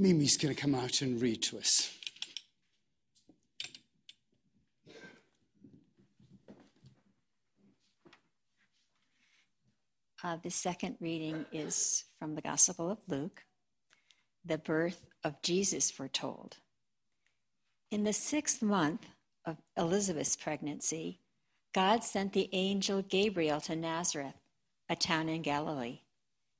Mimi's going to come out and read to us. Uh, the second reading is from the Gospel of Luke, the birth of Jesus foretold. In the sixth month of Elizabeth's pregnancy, God sent the angel Gabriel to Nazareth, a town in Galilee,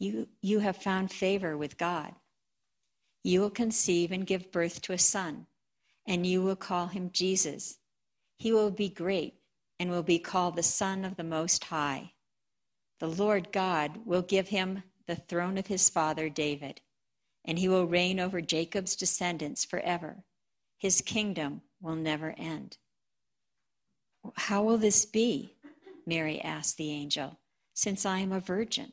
You, you have found favor with God. You will conceive and give birth to a son, and you will call him Jesus. He will be great and will be called the Son of the Most High. The Lord God will give him the throne of his father David, and he will reign over Jacob's descendants forever. His kingdom will never end. How will this be? Mary asked the angel, since I am a virgin.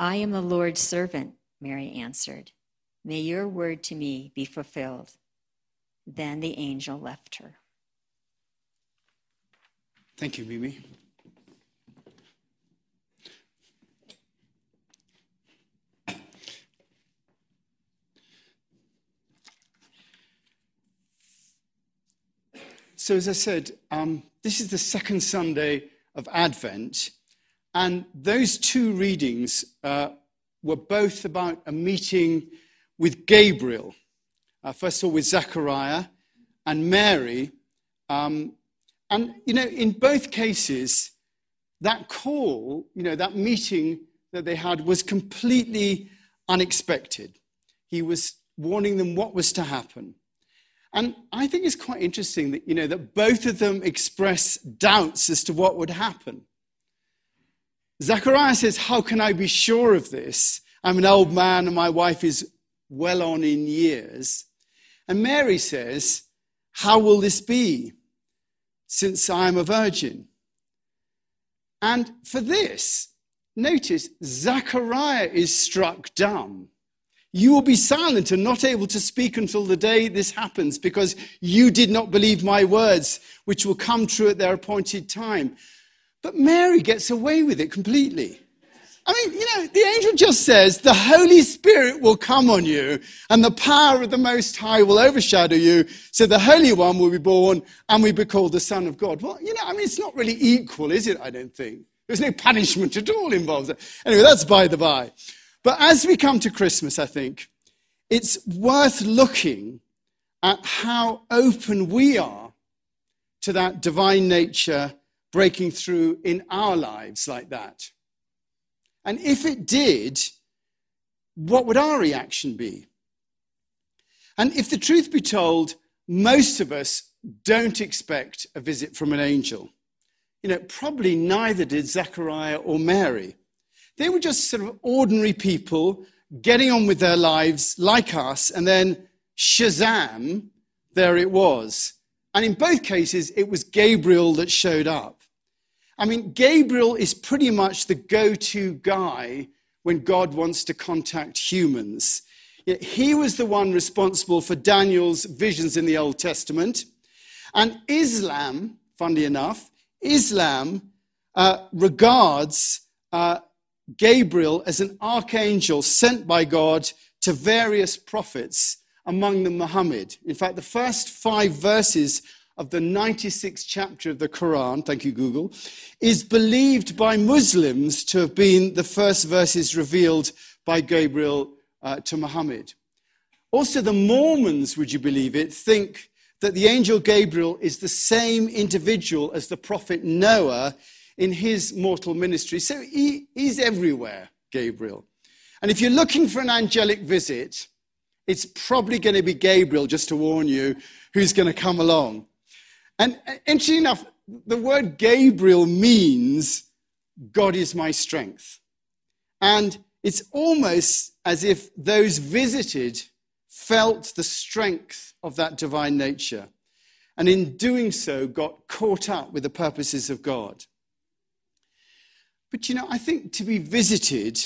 I am the Lord's servant, Mary answered. May your word to me be fulfilled. Then the angel left her. Thank you, Mimi. So, as I said, um, this is the second Sunday of Advent, and those two readings uh, were both about a meeting with Gabriel. Uh, first of all, with Zechariah and Mary. Um, and, you know, in both cases, that call, you know, that meeting that they had was completely unexpected. He was warning them what was to happen. And I think it's quite interesting that, you know, that both of them express doubts as to what would happen. Zachariah says, How can I be sure of this? I'm an old man and my wife is well on in years. And Mary says, How will this be since I am a virgin? And for this, notice, Zachariah is struck dumb. You will be silent and not able to speak until the day this happens, because you did not believe my words, which will come true at their appointed time. But Mary gets away with it completely. I mean, you know, the angel just says, the Holy Spirit will come on you, and the power of the Most High will overshadow you, so the Holy One will be born, and we be called the Son of God. Well, you know, I mean, it's not really equal, is it? I don't think. There's no punishment at all involved. Anyway, that's by the by. But as we come to Christmas, I think it's worth looking at how open we are to that divine nature breaking through in our lives like that. And if it did, what would our reaction be? And if the truth be told, most of us don't expect a visit from an angel. You know, probably neither did Zechariah or Mary. They were just sort of ordinary people getting on with their lives like us, and then Shazam, there it was. And in both cases, it was Gabriel that showed up. I mean, Gabriel is pretty much the go to guy when God wants to contact humans. He was the one responsible for Daniel's visions in the Old Testament. And Islam, funnily enough, Islam uh, regards uh, Gabriel as an archangel sent by God to various prophets, among them Muhammad. In fact, the first five verses of the 96th chapter of the Quran, thank you, Google, is believed by Muslims to have been the first verses revealed by Gabriel uh, to Muhammad. Also, the Mormons, would you believe it, think that the angel Gabriel is the same individual as the prophet Noah in his mortal ministry. So he, he's everywhere, Gabriel. And if you're looking for an angelic visit, it's probably going to be Gabriel, just to warn you, who's going to come along. And interesting enough, the word Gabriel means God is my strength. And it's almost as if those visited felt the strength of that divine nature. And in doing so, got caught up with the purposes of God. But you know, I think to be visited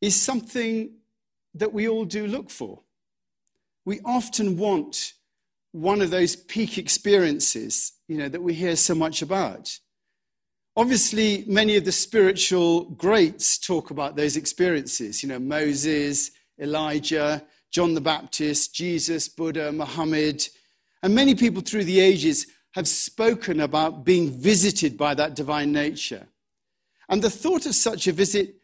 is something that we all do look for. We often want one of those peak experiences, you know, that we hear so much about. Obviously, many of the spiritual greats talk about those experiences, you know, Moses, Elijah, John the Baptist, Jesus, Buddha, Muhammad, and many people through the ages have spoken about being visited by that divine nature. And the thought of such a visit,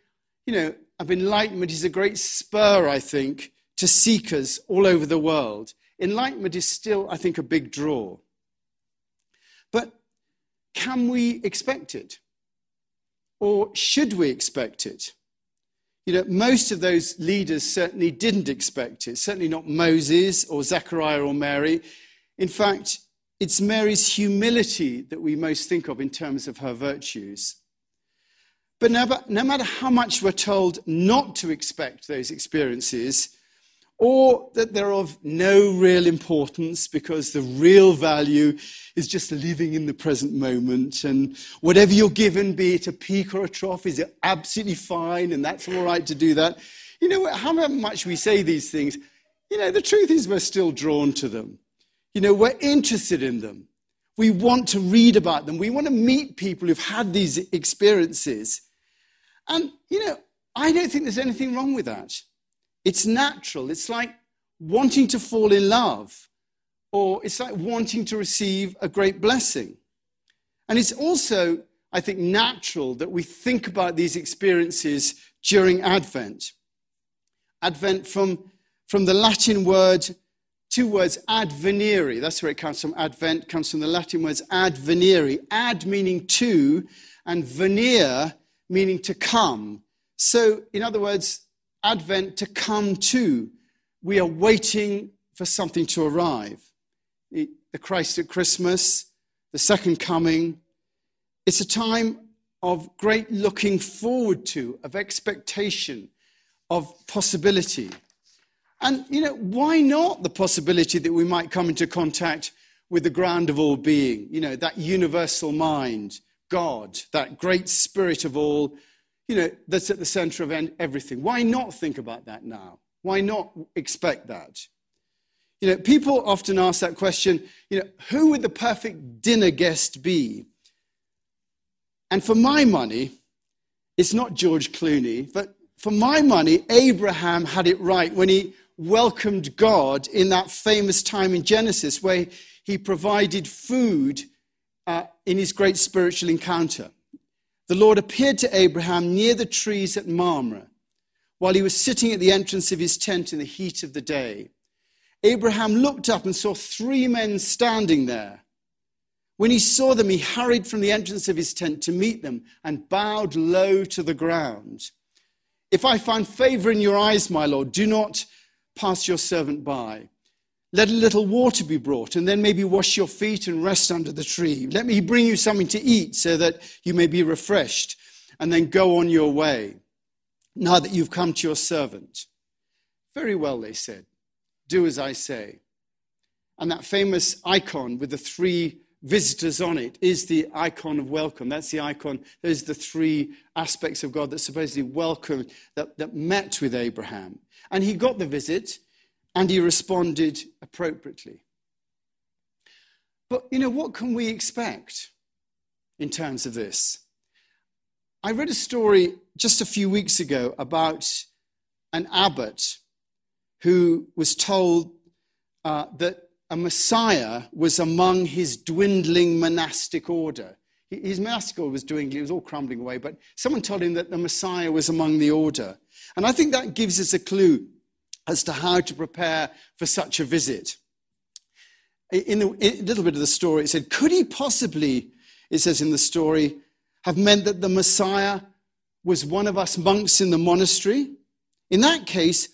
you know, of enlightenment is a great spur, I think, to seekers all over the world. Enlightenment is still, I think, a big draw. But can we expect it? Or should we expect it? You know, most of those leaders certainly didn't expect it, certainly not Moses or Zechariah or Mary. In fact, it's Mary's humility that we most think of in terms of her virtues. But no, no matter how much we're told not to expect those experiences, or that they're of no real importance because the real value is just living in the present moment. And whatever you're given, be it a peak or a trough, is absolutely fine, and that's all right to do that. You know, however much we say these things, you know, the truth is we're still drawn to them. You know, we're interested in them. We want to read about them. We want to meet people who've had these experiences. And, you know, I don't think there's anything wrong with that. It's natural. It's like wanting to fall in love, or it's like wanting to receive a great blessing. And it's also, I think, natural that we think about these experiences during Advent. Advent from, from the Latin word, two words, ad venire. That's where it comes from. Advent comes from the Latin words ad venire. Ad meaning to, and venire meaning to come. So, in other words, Advent to come to. We are waiting for something to arrive. The Christ at Christmas, the second coming. It's a time of great looking forward to, of expectation, of possibility. And, you know, why not the possibility that we might come into contact with the ground of all being, you know, that universal mind, God, that great spirit of all you know, that's at the center of everything. Why not think about that now? Why not expect that? You know, people often ask that question, you know, who would the perfect dinner guest be? And for my money, it's not George Clooney, but for my money, Abraham had it right when he welcomed God in that famous time in Genesis where he provided food uh, in his great spiritual encounter the Lord appeared to Abraham near the trees at Mamre while he was sitting at the entrance of his tent in the heat of the day. Abraham looked up and saw three men standing there. When he saw them, he hurried from the entrance of his tent to meet them and bowed low to the ground. If I find favor in your eyes, my Lord, do not pass your servant by. Let a little water be brought, and then maybe wash your feet and rest under the tree. Let me bring you something to eat so that you may be refreshed, and then go on your way, now that you've come to your servant. Very well, they said. Do as I say. And that famous icon with the three visitors on it is the icon of welcome. That's the icon. Those are the three aspects of God that supposedly welcomed, that, that met with Abraham. And he got the visit and he responded appropriately. But, you know, what can we expect in terms of this? I read a story just a few weeks ago about an abbot who was told uh, that a Messiah was among his dwindling monastic order. His monastic order was doing, it was all crumbling away, but someone told him that the Messiah was among the order. And I think that gives us a clue as to how to prepare for such a visit. In, a little bit of the story, it said, Could he possibly, it says in the story, have meant that the Messiah was one of us monks in the monastery? In that case,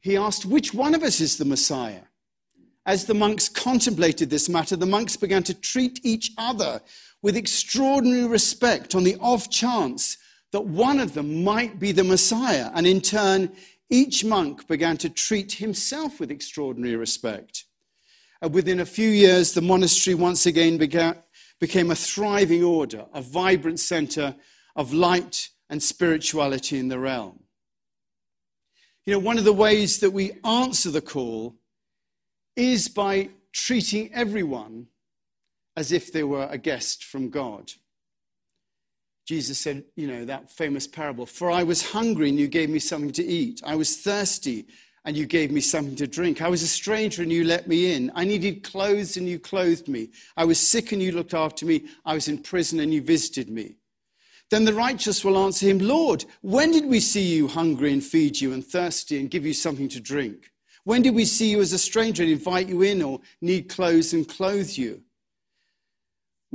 he asked, Which one of us is the Messiah? As the monks contemplated this matter, the monks began to treat each other with extraordinary respect on the off chance that one of them might be the Messiah. And in turn, each monk began to treat himself with extraordinary respect. And within a few years, the monastery once again began, became a thriving order, a vibrant center of light and spirituality in the realm. You know, one of the ways that we answer the call is by treating everyone as if they were a guest from God. Jesus said, you know, that famous parable For I was hungry and you gave me something to eat. I was thirsty and you gave me something to drink. I was a stranger and you let me in. I needed clothes and you clothed me. I was sick and you looked after me. I was in prison and you visited me. Then the righteous will answer him, Lord, when did we see you hungry and feed you, and thirsty and give you something to drink? When did we see you as a stranger and invite you in, or need clothes and clothe you?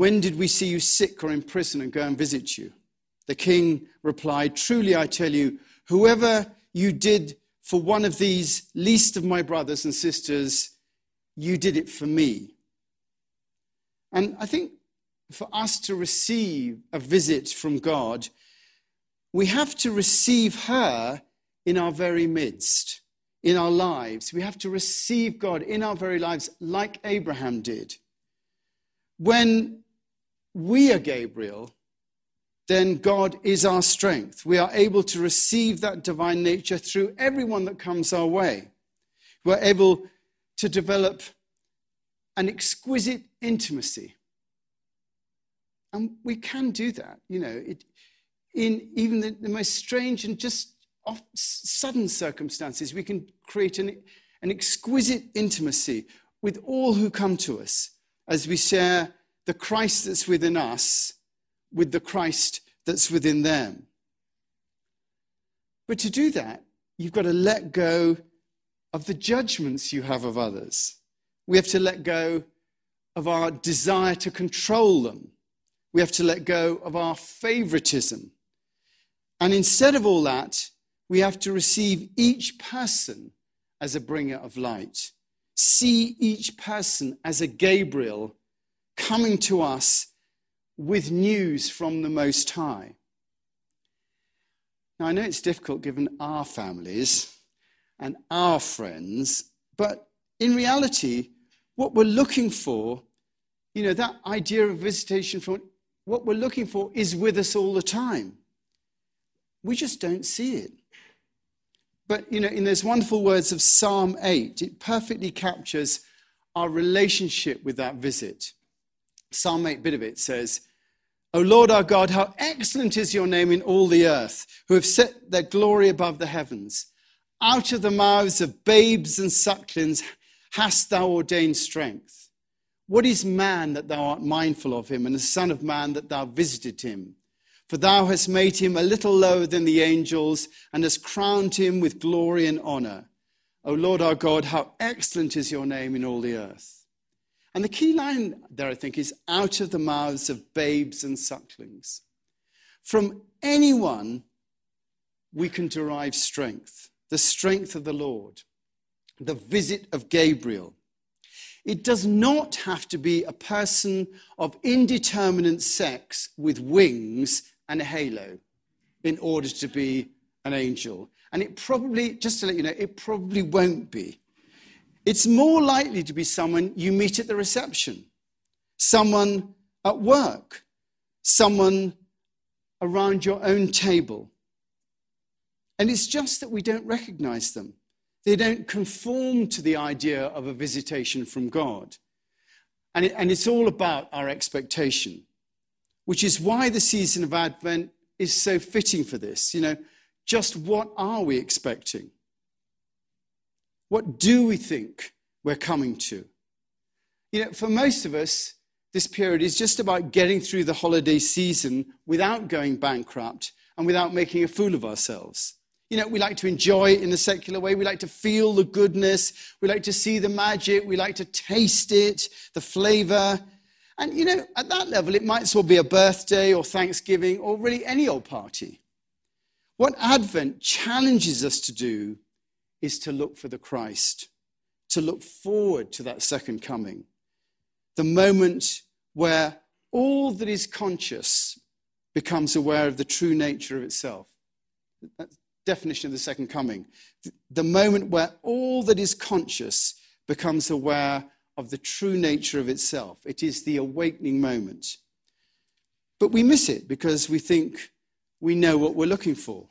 When did we see you sick or in prison and go and visit you? The king replied, Truly I tell you, whoever you did for one of these least of my brothers and sisters, you did it for me. And I think for us to receive a visit from God, we have to receive her in our very midst, in our lives. We have to receive God in our very lives, like Abraham did. When we are Gabriel, then God is our strength. We are able to receive that divine nature through everyone that comes our way. We're able to develop an exquisite intimacy and we can do that, you know, it, in even the, the, most strange and just off, sudden circumstances, we can create an, an exquisite intimacy with all who come to us as we share the Christ that's within us with the Christ that's within them. But to do that, you've got to let go of the judgments you have of others. We have to let go of our desire to control them we have to let go of our favoritism. And instead of all that, we have to receive each person as a bringer of light. See each person as a Gabriel coming to us with news from the Most High. Now, I know it's difficult given our families and our friends, but in reality, what we're looking for, you know, that idea of visitation from what we're looking for is with us all the time. We just don't see it. But, you know, in those wonderful words of Psalm 8, it perfectly captures our relationship with that visit. Psalm 8, bit of it says, O Lord our God, how excellent is your name in all the earth, who have set their glory above the heavens. Out of the mouths of babes and sucklings hast thou ordained strength what is man that thou art mindful of him, and the Son of Man that thou visited him? For thou hast made him a little lower than the angels, and hast crowned him with glory and honor. O Lord our God, how excellent is your name in all the earth. And the key line there, I think, is out of the mouths of babes and sucklings. From anyone, we can derive strength, the strength of the Lord, the visit of Gabriel it does not have to be a person of indeterminate sex with wings and a halo in order to be an angel. And it probably, just to let you know, it probably won't be. It's more likely to be someone you meet at the reception, someone at work, someone around your own table. And it's just that we don't recognize them. They don't conform to the idea of a visitation from God. And, it, and it's all about our expectation, which is why the season of Advent is so fitting for this. You know, just what are we expecting? What do we think we're coming to? You know, for most of us, this period is just about getting through the holiday season without going bankrupt and without making a fool of ourselves. You know, we like to enjoy in a secular way. We like to feel the goodness. We like to see the magic. We like to taste it, the flavor. And, you know, at that level, it might as well be a birthday or Thanksgiving or really any old party. What Advent challenges us to do is to look for the Christ, to look forward to that second coming, the moment where all that is conscious becomes aware of the true nature of itself. That's definition of the second coming. The moment where all that is conscious becomes aware of the true nature of itself. It is the awakening moment. But we miss it because we think we know what we're looking for.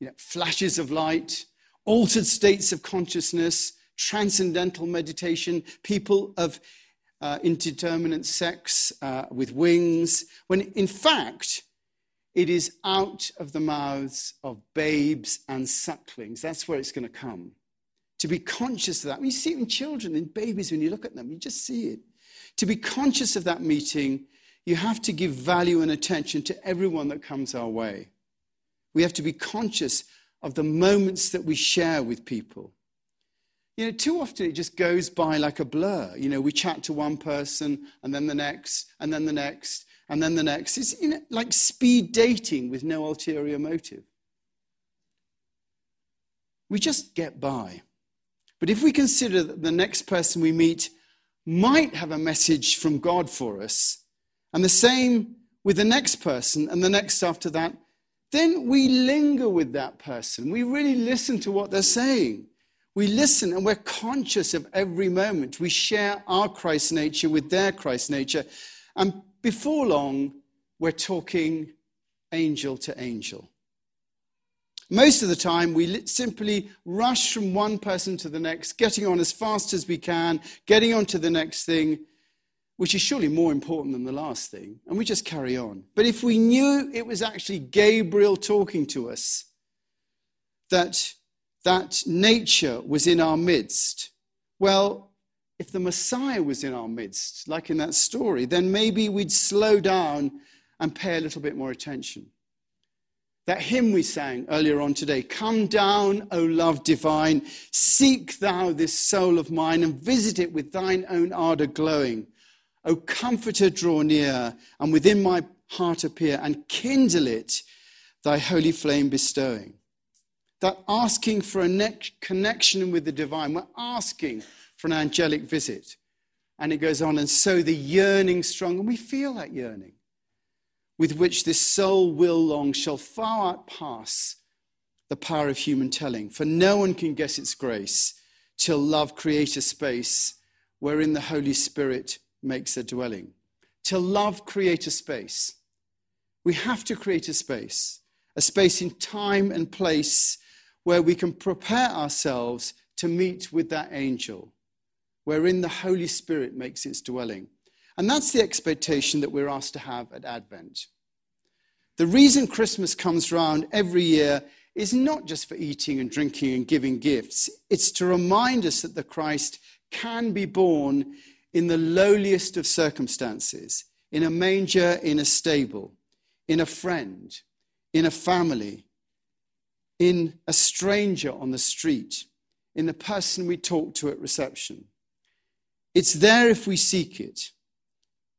You know, flashes of light, altered states of consciousness, transcendental meditation, people of uh, indeterminate sex uh, with wings, when in fact, it is out of the mouths of babes and sucklings. That's where it's going to come. To be conscious of that. When you see it in children, in babies, when you look at them, you just see it. To be conscious of that meeting, you have to give value and attention to everyone that comes our way. We have to be conscious of the moments that we share with people. You know, too often it just goes by like a blur. You know, we chat to one person and then the next and then the next and then the next. It's you know, like speed dating with no ulterior motive. We just get by. But if we consider that the next person we meet might have a message from God for us, and the same with the next person and the next after that, then we linger with that person. We really listen to what they're saying. We listen and we're conscious of every moment. We share our Christ nature with their Christ nature. And before long, we're talking angel to angel. Most of the time, we simply rush from one person to the next, getting on as fast as we can, getting on to the next thing, which is surely more important than the last thing, and we just carry on. But if we knew it was actually Gabriel talking to us, that that nature was in our midst, well, if the Messiah was in our midst, like in that story, then maybe we'd slow down and pay a little bit more attention. That hymn we sang earlier on today, Come down, O love divine, seek thou this soul of mine and visit it with thine own ardor glowing. O comforter, draw near and within my heart appear and kindle it, thy holy flame bestowing. That asking for a connection with the divine, we're asking for an angelic visit. And it goes on, and so the yearning strong, and we feel that yearning, with which this soul will long shall far outpass the power of human telling. For no one can guess its grace till love create a space wherein the Holy Spirit makes a dwelling. To love create a space. We have to create a space, a space in time and place where we can prepare ourselves to meet with that angel wherein the Holy Spirit makes its dwelling. And that's the expectation that we're asked to have at Advent. The reason Christmas comes round every year is not just for eating and drinking and giving gifts, it's to remind us that the Christ can be born in the lowliest of circumstances in a manger, in a stable, in a friend, in a family, in a stranger on the street, in the person we talk to at reception. It's there if we seek it,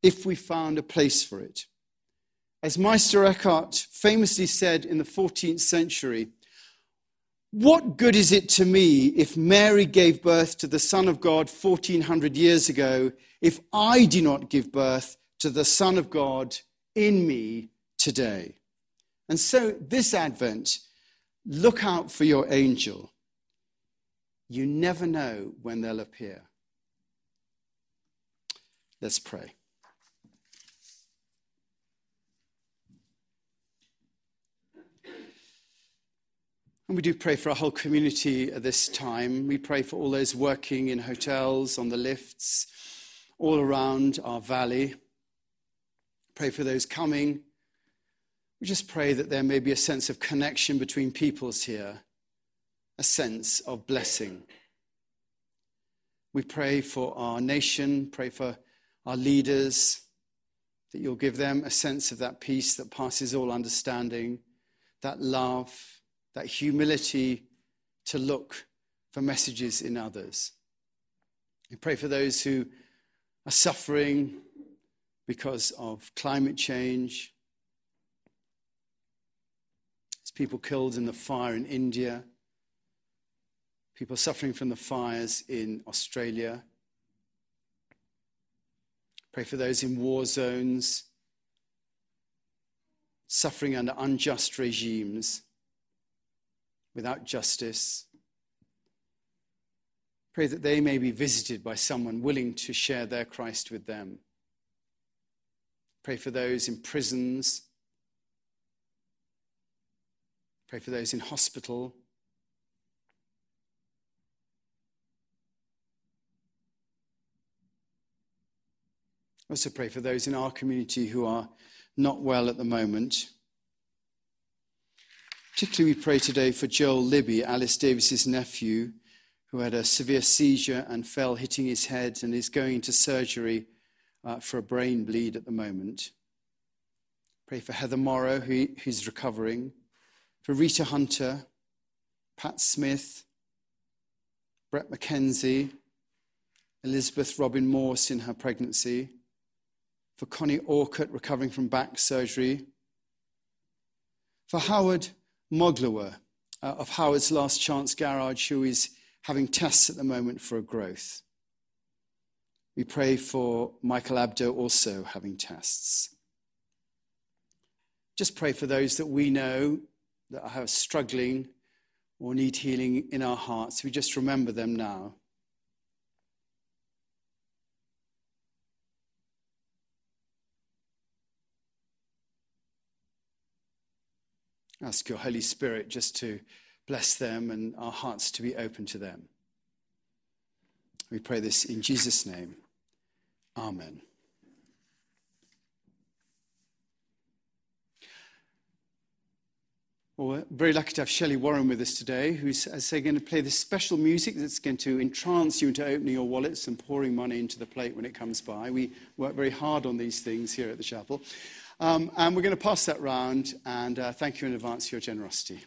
if we found a place for it. As Meister Eckhart famously said in the 14th century, what good is it to me if Mary gave birth to the Son of God 1400 years ago if I do not give birth to the Son of God in me today? And so, this Advent, look out for your angel. You never know when they'll appear. Let's pray. And we do pray for our whole community at this time. We pray for all those working in hotels, on the lifts, all around our valley. Pray for those coming. We just pray that there may be a sense of connection between peoples here, a sense of blessing. We pray for our nation, pray for our leaders, that you'll give them a sense of that peace that passes all understanding, that love, that humility to look for messages in others. We pray for those who are suffering because of climate change. There's people killed in the fire in India, people suffering from the fires in Australia. Pray for those in war zones, suffering under unjust regimes, without justice. Pray that they may be visited by someone willing to share their Christ with them. Pray for those in prisons. Pray for those in hospital. Also, pray for those in our community who are not well at the moment. Particularly, we pray today for Joel Libby, Alice Davis's nephew, who had a severe seizure and fell hitting his head and is going into surgery uh, for a brain bleed at the moment. Pray for Heather Morrow, who, who's recovering, for Rita Hunter, Pat Smith, Brett McKenzie, Elizabeth Robin Morse in her pregnancy, for Connie Orcutt recovering from back surgery, for Howard Moglower uh, of Howard's Last Chance Garage, who is having tests at the moment for a growth. We pray for Michael Abdo also having tests. Just pray for those that we know that are struggling or need healing in our hearts. We just remember them now. Ask your Holy Spirit just to bless them and our hearts to be open to them. We pray this in Jesus' name. Amen. Well, we're very lucky to have Shelley Warren with us today, who's, as going to play this special music that's going to entrance you into opening your wallets and pouring money into the plate when it comes by. We work very hard on these things here at the chapel. Um, and we're going to pass that round, and uh, thank you in advance for your generosity.